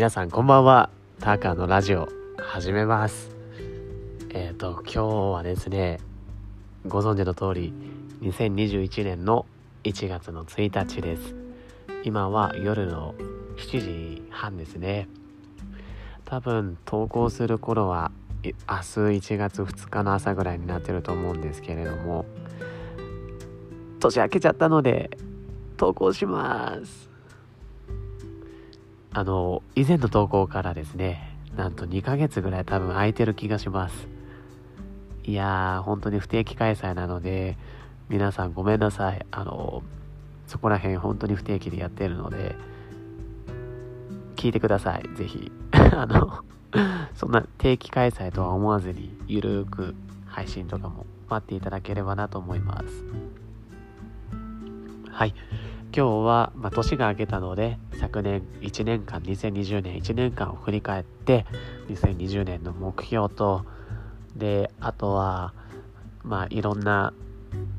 皆さんこんばんは。タカのラジオ始めます。えっ、ー、と今日はですねご存知の通り2021年の1月の1日です。今は夜の7時半ですね。多分投稿する頃は明日1月2日の朝ぐらいになってると思うんですけれども年明けちゃったので投稿します。あの、以前の投稿からですね、なんと2ヶ月ぐらい多分空いてる気がします。いやー、本当に不定期開催なので、皆さんごめんなさい。あの、そこら辺本当に不定期でやってるので、聞いてください、ぜひ。あの、そんな定期開催とは思わずに、ゆるーく配信とかも待っていただければなと思います。はい。今日は、まあ、年が明けたので昨年1年間2020年1年間を振り返って2020年の目標とであとはまあいろんな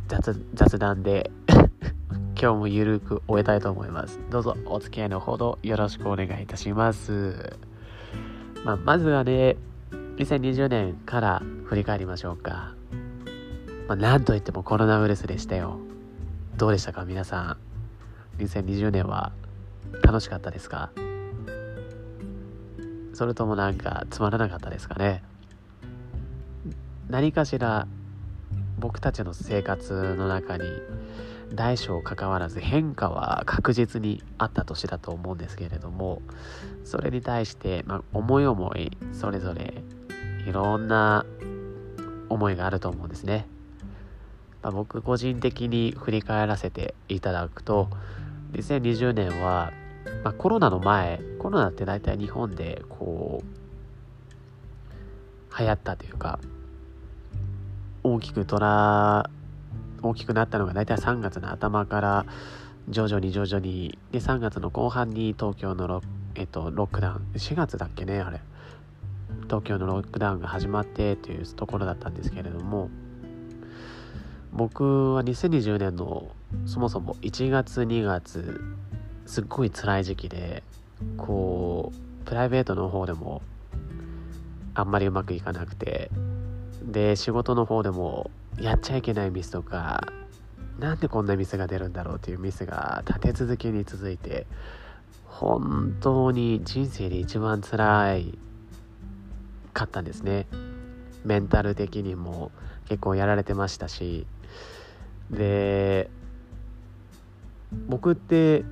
雑談で 今日もゆるく終えたいと思います。どうぞお付き合いのほどよろしくお願いいたします、まあ、まずはね2020年から振り返りましょうか、まあ、なんといってもコロナウイルスでしたよ。どうでしたか皆さん？2020年は楽しかったですか？それともなんかつまらなかったですかね？何かしら僕たちの生活の中に大小関わらず変化は確実にあった年だと思うんですけれどもそれに対して、まあ、思い思いそれぞれいろんな思いがあると思うんですね、まあ、僕個人的に振り返らせていただくと2020年は、まあ、コロナの前コロナって大体日本でこう流行ったというか大きくら大きくなったのが大体3月の頭から徐々に徐々にで3月の後半に東京のロ,、えっと、ロックダウン4月だっけねあれ。東京のロックダウンが始まってというところだったんですけれども僕は2020年のそもそも1月2月すっごい辛い時期でこうプライベートの方でもあんまりうまくいかなくてで仕事の方でもやっちゃいけないミスとかなんでこんなミスが出るんだろうっていうミスが立て続けに続いて本当に人生で一番辛いかったんですね。メンタル的にも結構やられてましたしで僕って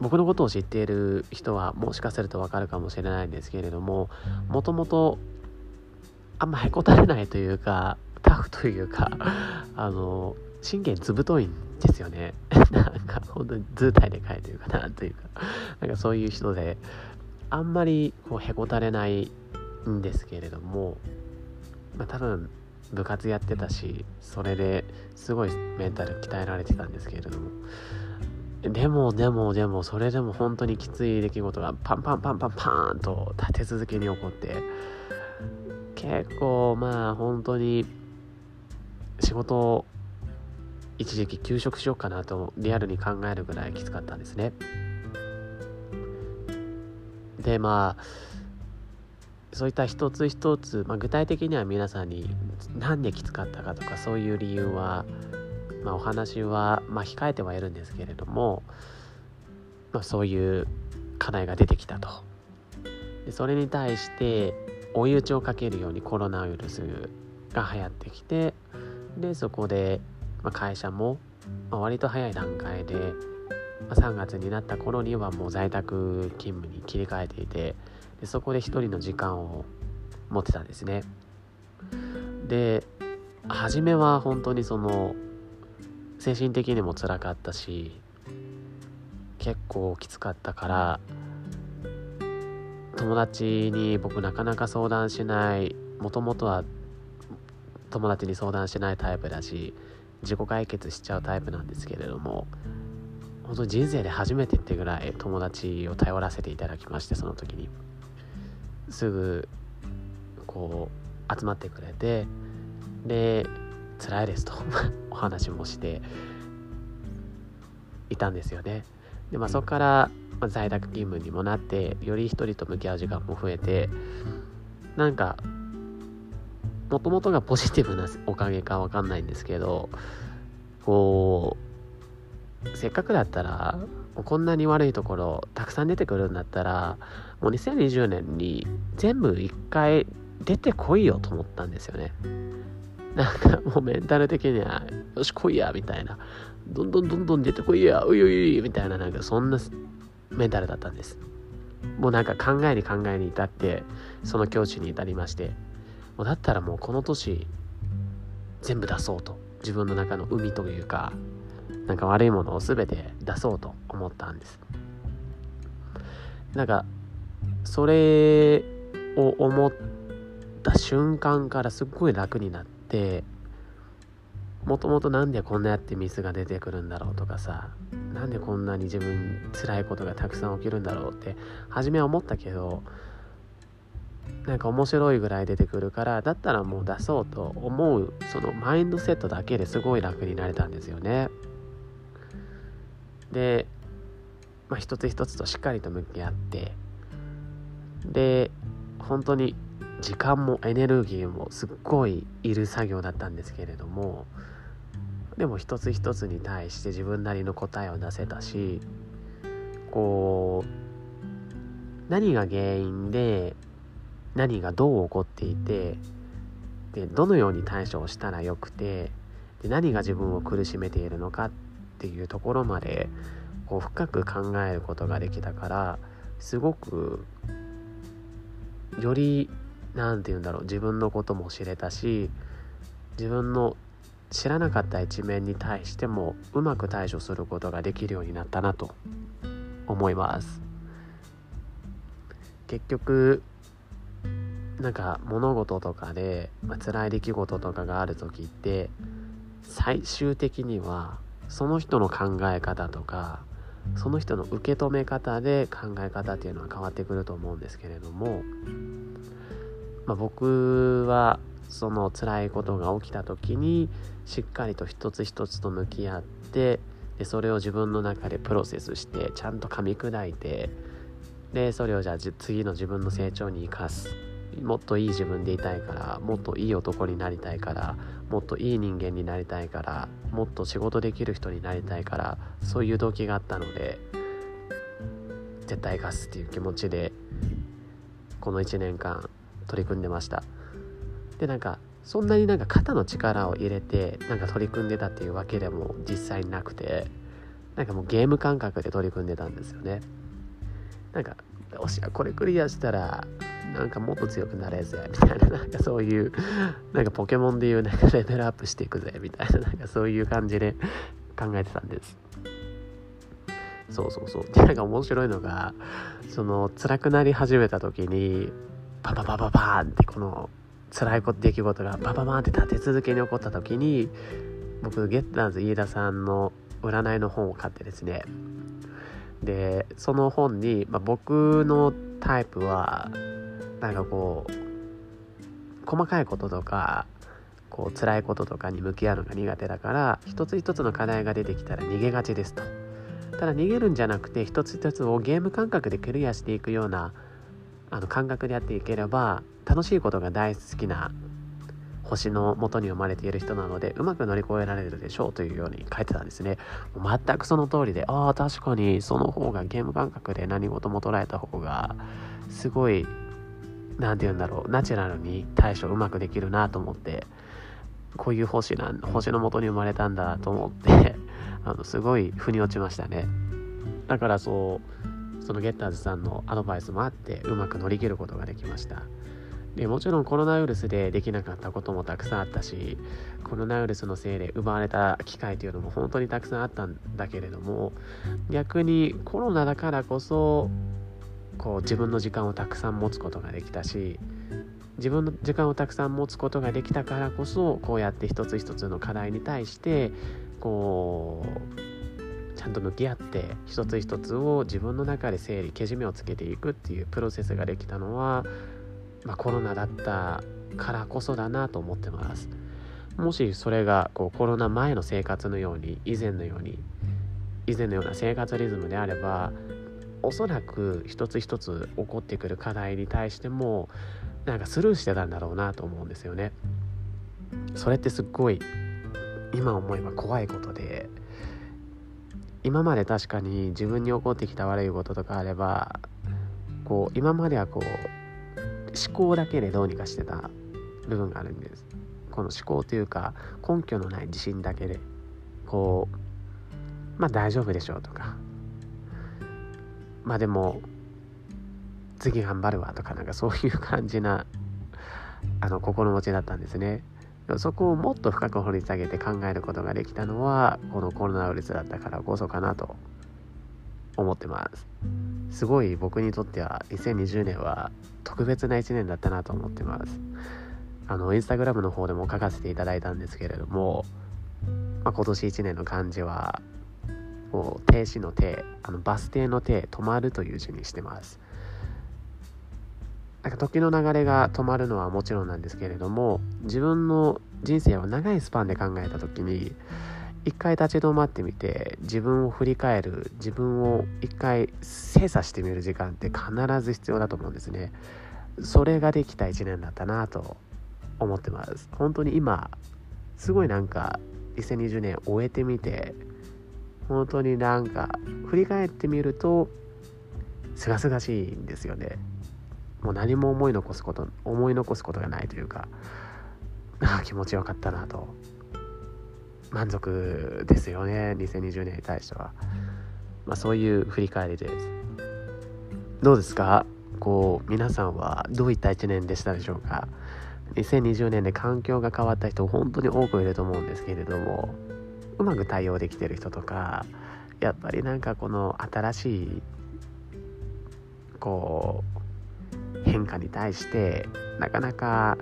僕のことを知っている人はもしかするとわかるかもしれないんですけれどももともとあんまへこたれないというかタフというかあの神経ずぶといんですよね。なんか本当に図体でかいというかなというか。なんかそういう人であんまりこうへこたれないんですけれども、まあ、多分部活やってたしそれですごいメンタル鍛えられてたんですけれども。でもでもでもそれでも本当にきつい出来事がパンパンパンパンパーンと立て続けに起こって結構まあ本当に仕事を一時期休職しようかなとリアルに考えるぐらいきつかったんですね。でまあそういった一つ一つ、まあ、具体的には皆さんに何できつかったかとかそういう理由は、まあ、お話は、まあ、控えてはいるんですけれども、まあ、そういう課題が出てきたと。でそれに対して追い打ちをかけるようにコロナウイルスが流行ってきてでそこで、まあ、会社も、まあ、割と早い段階で、まあ、3月になった頃にはもう在宅勤務に切り替えていてでそこで一人の時間を持ってたんですねで初めは本当にその精神的にも辛かったし結構きつかったから友達に僕なかなか相談しないもともとは友達に相談しないタイプだし自己解決しちゃうタイプなんですけれども本当に人生で初めてってぐらい友達を頼らせていただきましてその時に。すぐこう集まってくれてで辛いですと お話もしていたんですよね。でまあそこからまあ、在宅勤務にもなってより一人と向き合う時間も増えてなんかもともとがポジティブなおかげかわかんないんですけどこうせっかくだったらこんなに悪いところたくさん出てくるんだったらもう2020年に全部一回出てこいよと思ったんですよね。なんかもうメンタル的にはよし来いやみたいな。どんどんどんどん出てこいやういういみたいななんかそんなメンタルだったんです。もうなんか考えに考えに至ってその境地に至りまして。もうだったらもうこの年全部出そうと。自分の中の海というかなんか悪いものを全て出そうと思ったんです。なんかそれを思った瞬間からすっごい楽になってもともと何でこんなやってミスが出てくるんだろうとかさなんでこんなに自分辛いことがたくさん起きるんだろうって初めは思ったけどなんか面白いぐらい出てくるからだったらもう出そうと思うそのマインドセットだけですごい楽になれたんですよね。で、まあ、一つ一つとしっかりと向き合ってで本当に時間もエネルギーもすっごいいる作業だったんですけれどもでも一つ一つに対して自分なりの答えを出せたしこう何が原因で何がどう起こっていてでどのように対処をしたらよくてで何が自分を苦しめているのかっていうところまでこう深く考えることができたからすごくより何て言うんだろう自分のことも知れたし自分の知らなかった一面に対してもうまく対処することができるようになったなと思います。結局なんか物事とかで、まあ、辛い出来事とかがある時って最終的にはその人の考え方とかその人の受け止め方で考え方っていうのは変わってくると思うんですけれども、まあ、僕はその辛いことが起きた時にしっかりと一つ一つと向き合ってでそれを自分の中でプロセスしてちゃんと噛み砕いてでそれをじゃあ次の自分の成長に生かす。もっといい自分でいたいからもっといい男になりたいからもっといい人間になりたいからもっと仕事できる人になりたいからそういう動機があったので絶対生かすっていう気持ちでこの1年間取り組んでました。でなんかそんなになんか肩の力を入れてなんか取り組んでたっていうわけでも実際なくてなんかもうゲーム感覚で取り組んでたんですよね。なんかよしこれクリアしたらなんかもっと強くなれぜみたいななんかそういうなんかポケモンでいうなんかレベルアップしていくぜみたいななんかそういう感じで考えてたんです。そうそうそう。でなんか面白いのがその辛くなり始めた時にパパパパパーンってこの辛い出来事がパパパンって立て続けに起こった時に僕ゲッターズ飯田さんの占いの本を買ってですねでその本に、まあ、僕のタイプはなんかこう細かいこととかこう辛いこととかに向き合うのが苦手だから一つ一つの課題が出てきたら逃げがちですと。ただ逃げるんじゃなくて一つ一つをゲーム感覚でクリアしていくようなあの感覚でやっていければ楽しいことが大好きな星の元に生まれている人なのでうまく乗り越えられるでしょうというように書いてたんですね。全くその通りでああ確かにその方がゲーム感覚で何事も捉えた方がすごい何て言うんだろうナチュラルに対処うまくできるなと思ってこういう星なん星の元に生まれたんだと思って あのすごい腑に落ちましたね。だからそうそのゲッターズさんのアドバイスもあってうまく乗り切ることができました。でもちろんコロナウイルスでできなかったこともたくさんあったしコロナウイルスのせいで奪われた機会というのも本当にたくさんあったんだけれども逆にコロナだからこそこう自分の時間をたくさん持つことができたし自分の時間をたくさん持つことができたからこそこうやって一つ一つの課題に対してこうちゃんと向き合って一つ一つを自分の中で整理けじめをつけていくっていうプロセスができたのは、まあ、コロナだったからこそだなと思ってます。もしそれがこうコロナ前の生活のように以前のように以前のような生活リズムであればおそらく一つ一つ起こってくる課題に対してもなんかスルーしてたんだろうなと思うんですよね。それってすっごい今思えば怖いことで今まで確かに自分に起こってきた悪いこととかあればこう今まではこう思考だけでどうにかしてた部分があるんです。この思考というか根拠のない自信だけでこうまあ大丈夫でしょうとか。まあでも次頑張るわとかなんかそういう感じなあの心持ちだったんですね。そこをもっと深く掘り下げて考えることができたのはこのコロナウイルスだったからこそかなと。思ってます。すごい僕にとっては2020年は特別な1年だったなと思ってます。あのインスタグラムの方でも書かせていただいたんですけれども、まあ、今年1年の漢字はこう停止の停あのバス停の停止まるという字にしてますなんか時の流れが止まるのはもちろんなんですけれども自分の人生を長いスパンで考えた時に一回立ち止まってみて自分を振り返る自分を一回精査してみる時間って必ず必要だと思うんですね。それができた1年だったなと思ってます。本当に今すごいなんか2020年終えてみて本当になんか振り返ってみるとすがすがしいんですよね。もう何も思い残すこと思い残すことがないというかああ気持ちよかったなと満足ですよね。2020年に対しては、まあ、そういう振り返りです。どうですか？こう皆さんはどういった1年でしたでしょうか？2020年で環境が変わった人本当に多くいると思うんですけれどもうまく対応できてる人とかやっぱりなんかこの新しいこう変化に対してなかなか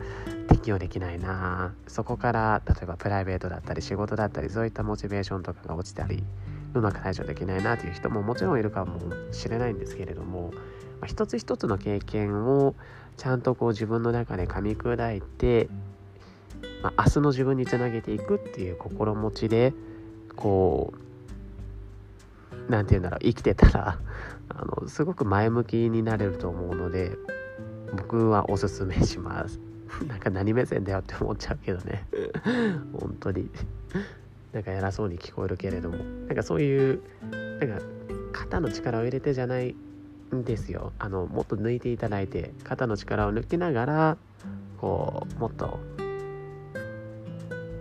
適応できないな。そこから例えばプライベートだったり仕事だったりそういったモチベーションとかが落ちたりうまく対処できないなという人ももちろんいるかもしれないんですけれども、まあ、一つ一つの経験をちゃんとこう自分の中で噛み砕いて、まあ、明日の自分につなげていくっていう心持ちでこう何て言うんだろう生きてたらあのすごく前向きになれると思うので僕はおすすめします。なんか何目線だよって思っちゃうけどね。本当に。なんか偉そうに聞こえるけれども。なんかそういうなんか肩の力を入れてじゃないんですよ。あのもっと抜いていただいて肩の力を抜きながらこうもっと、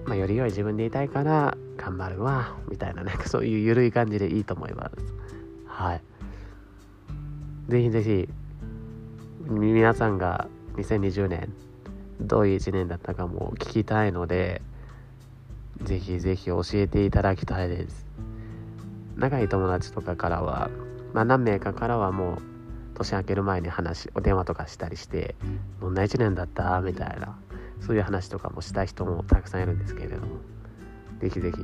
まあ、より良い自分でいたいから頑張るわみたいななんかそういう緩い感じでいいと思います。はい。ぜひぜひ皆さんが2020年どういう1年だったかも聞きたいのでぜひぜひ教えていただきたいです。仲いい友達とかからはまあ、何名かからはもう年明ける前に話お電話とかしたりしてどんな1年だった？みたいなそういう話とかもした人もたくさんいるんですけれどもぜひぜひ。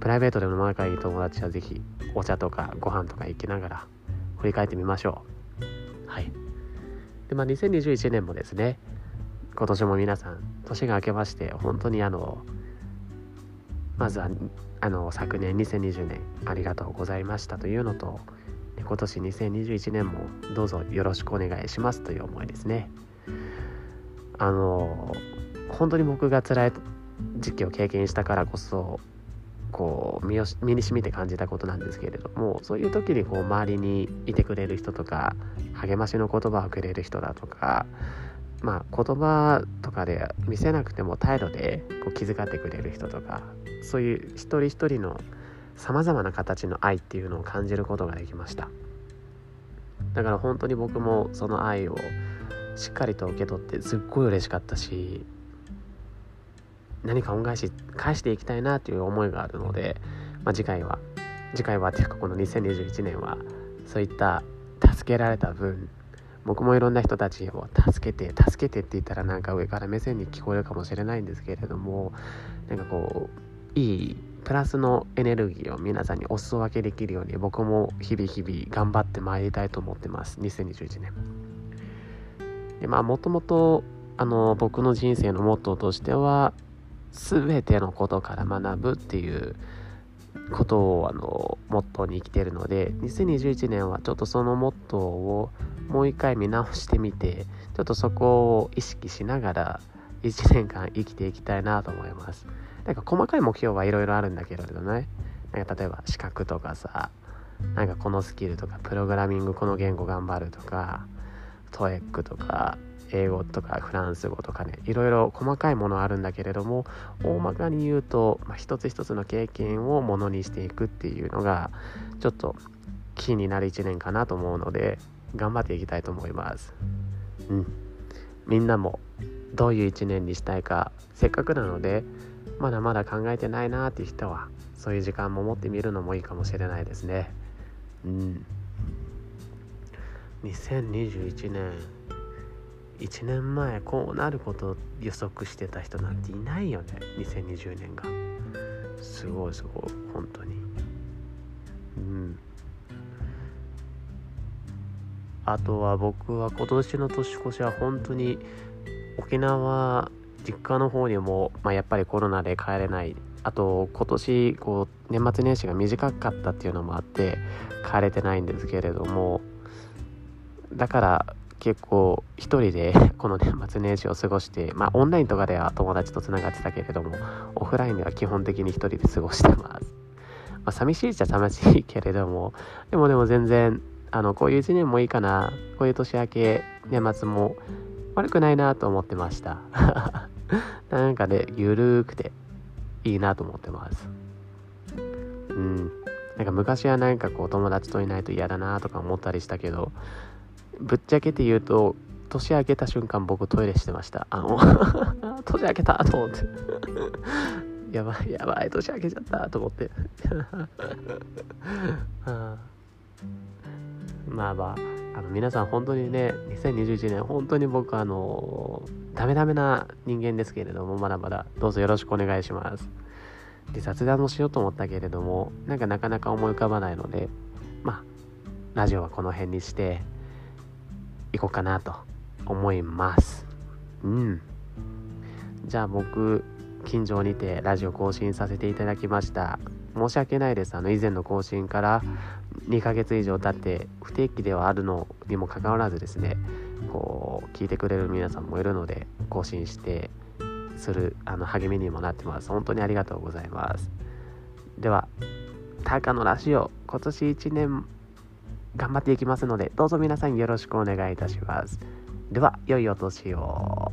プライベートでも仲いい友達はぜひお茶とかご飯とか行きながら振り返ってみましょう。でまあ2021年もですね今年も皆さん年が明けまして本当にあのまずはあの昨年2020年ありがとうございましたというのと今年2021年もどうぞよろしくお願いしますという思いですね。あの本当に僕が辛い時期を経験したからこそこう身を身にしみて感じたことなんですけれどもそういう時にこう周りにいてくれる人とか励ましの言葉をくれる人だとかまあ言葉とかで見せなくても態度でこう気遣ってくれる人とかそういう一人一人のさまざまな形の愛っていうのを感じることができました。だから本当に僕もその愛をしっかりと受け取ってすっごい嬉しかったし何か恩返し返していきたいなっていう思いがあるので、まあ、次回は次回はっていうかこの2021年はそういった助けられた分僕もいろんな人たちを助けて助けてって言ったらなんか上から目線に聞こえるかもしれないんですけれどもなんかこういいプラスのエネルギーを皆さんにお裾分けできるように僕も日々日々頑張ってまいりたいと思ってます。2021年。でまあもともとあの僕の人生のモットーとしては全てのことから学ぶっていうことをあのモットーに生きてるので2021年はちょっとそのモットーをもう一回見直してみてちょっとそこを意識しながら1年間生きていきたいなと思います。なんか細かい目標はいろいろあるんだけれどね。なんか例えば資格とかさなんかこのスキルとかプログラミングこの言語頑張るとかトエックとか英語とかフランス語とかねいろいろ細かいものあるんだけれども大まかに言うと、まあ、一つ一つの経験をものにしていくっていうのがちょっとキーになる1年かなと思うので頑張っていきたいと思います。うん。みんなもどういう1年にしたいかせっかくなのでまだまだ考えてないなっていう人はそういう時間も持ってみるのもいいかもしれないですね。うん。2021年。1年前こうなることを予測してた人なんていないよね。2020年がすごいすごい本当に。うん。あとは僕は今年の年越しは本当に沖縄実家の方にも、まあ、やっぱりコロナで帰れない。あと今年こう年末年始が短かったっていうのもあって帰れてないんですけれども。だから結構一人で この年末年始を過ごしてまあオンラインとかでは友達とつながってたけれどもオフラインでは基本的に一人で過ごしてます、まあ、寂しいっちゃ寂しいけれどもでもでも全然あのこういう一年もいいかなこういう年明け年末も悪くないなと思ってました。なんかねゆるーくていいなと思ってます。うん。なんか昔はなんかこう友達といないと嫌だなとか思ったりしたけどぶっちゃけて言うと年明けた瞬間僕トイレしてました。あの 年明けたと思って。やばいやばい年明けちゃったと思って。まあまああの皆さん本当にね2021年本当に僕あのダメダメな人間ですけれどもまだまだどうぞよろしくお願いします。で雑談もしようと思ったけれどもなんかなかなか思い浮かばないのでまあラジオはこの辺にしていこうかなと思います。うん。じゃあ僕近所にてラジオ更新させていただきました。申し訳ないです。あの以前の更新から2ヶ月以上経って不定期ではあるのにもかかわらずですねこう聞いてくれる皆さんもいるので更新してするあの励みにもなってます。本当にありがとうございます。ではタカのラジオ今年1年頑張っていきますのでどうぞ皆さんよろしくお願いいたします。では良いお年を。